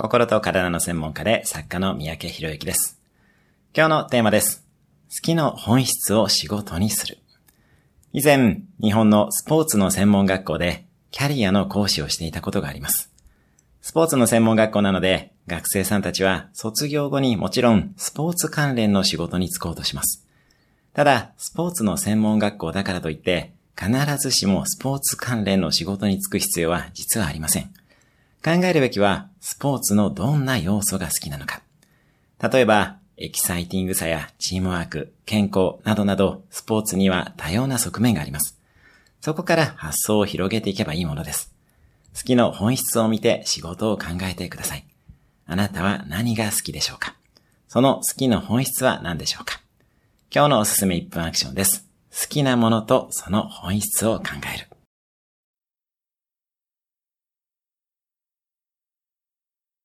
心と体の専門家で作家の三宅博之です。今日のテーマです。好きの本質を仕事にする。以前、日本のスポーツの専門学校でキャリアの講師をしていたことがあります。スポーツの専門学校なので、学生さんたちは卒業後にもちろんスポーツ関連の仕事に就こうとします。ただ、スポーツの専門学校だからといって、必ずしもスポーツ関連の仕事に就く必要は実はありません。考えるべきは、スポーツのどんな要素が好きなのか。例えば、エキサイティングさやチームワーク、健康などなど、スポーツには多様な側面があります。そこから発想を広げていけばいいものです。好きの本質を見て仕事を考えてください。あなたは何が好きでしょうかその好きの本質は何でしょうか今日のおすすめ1分アクションです。好きなものとその本質を考える。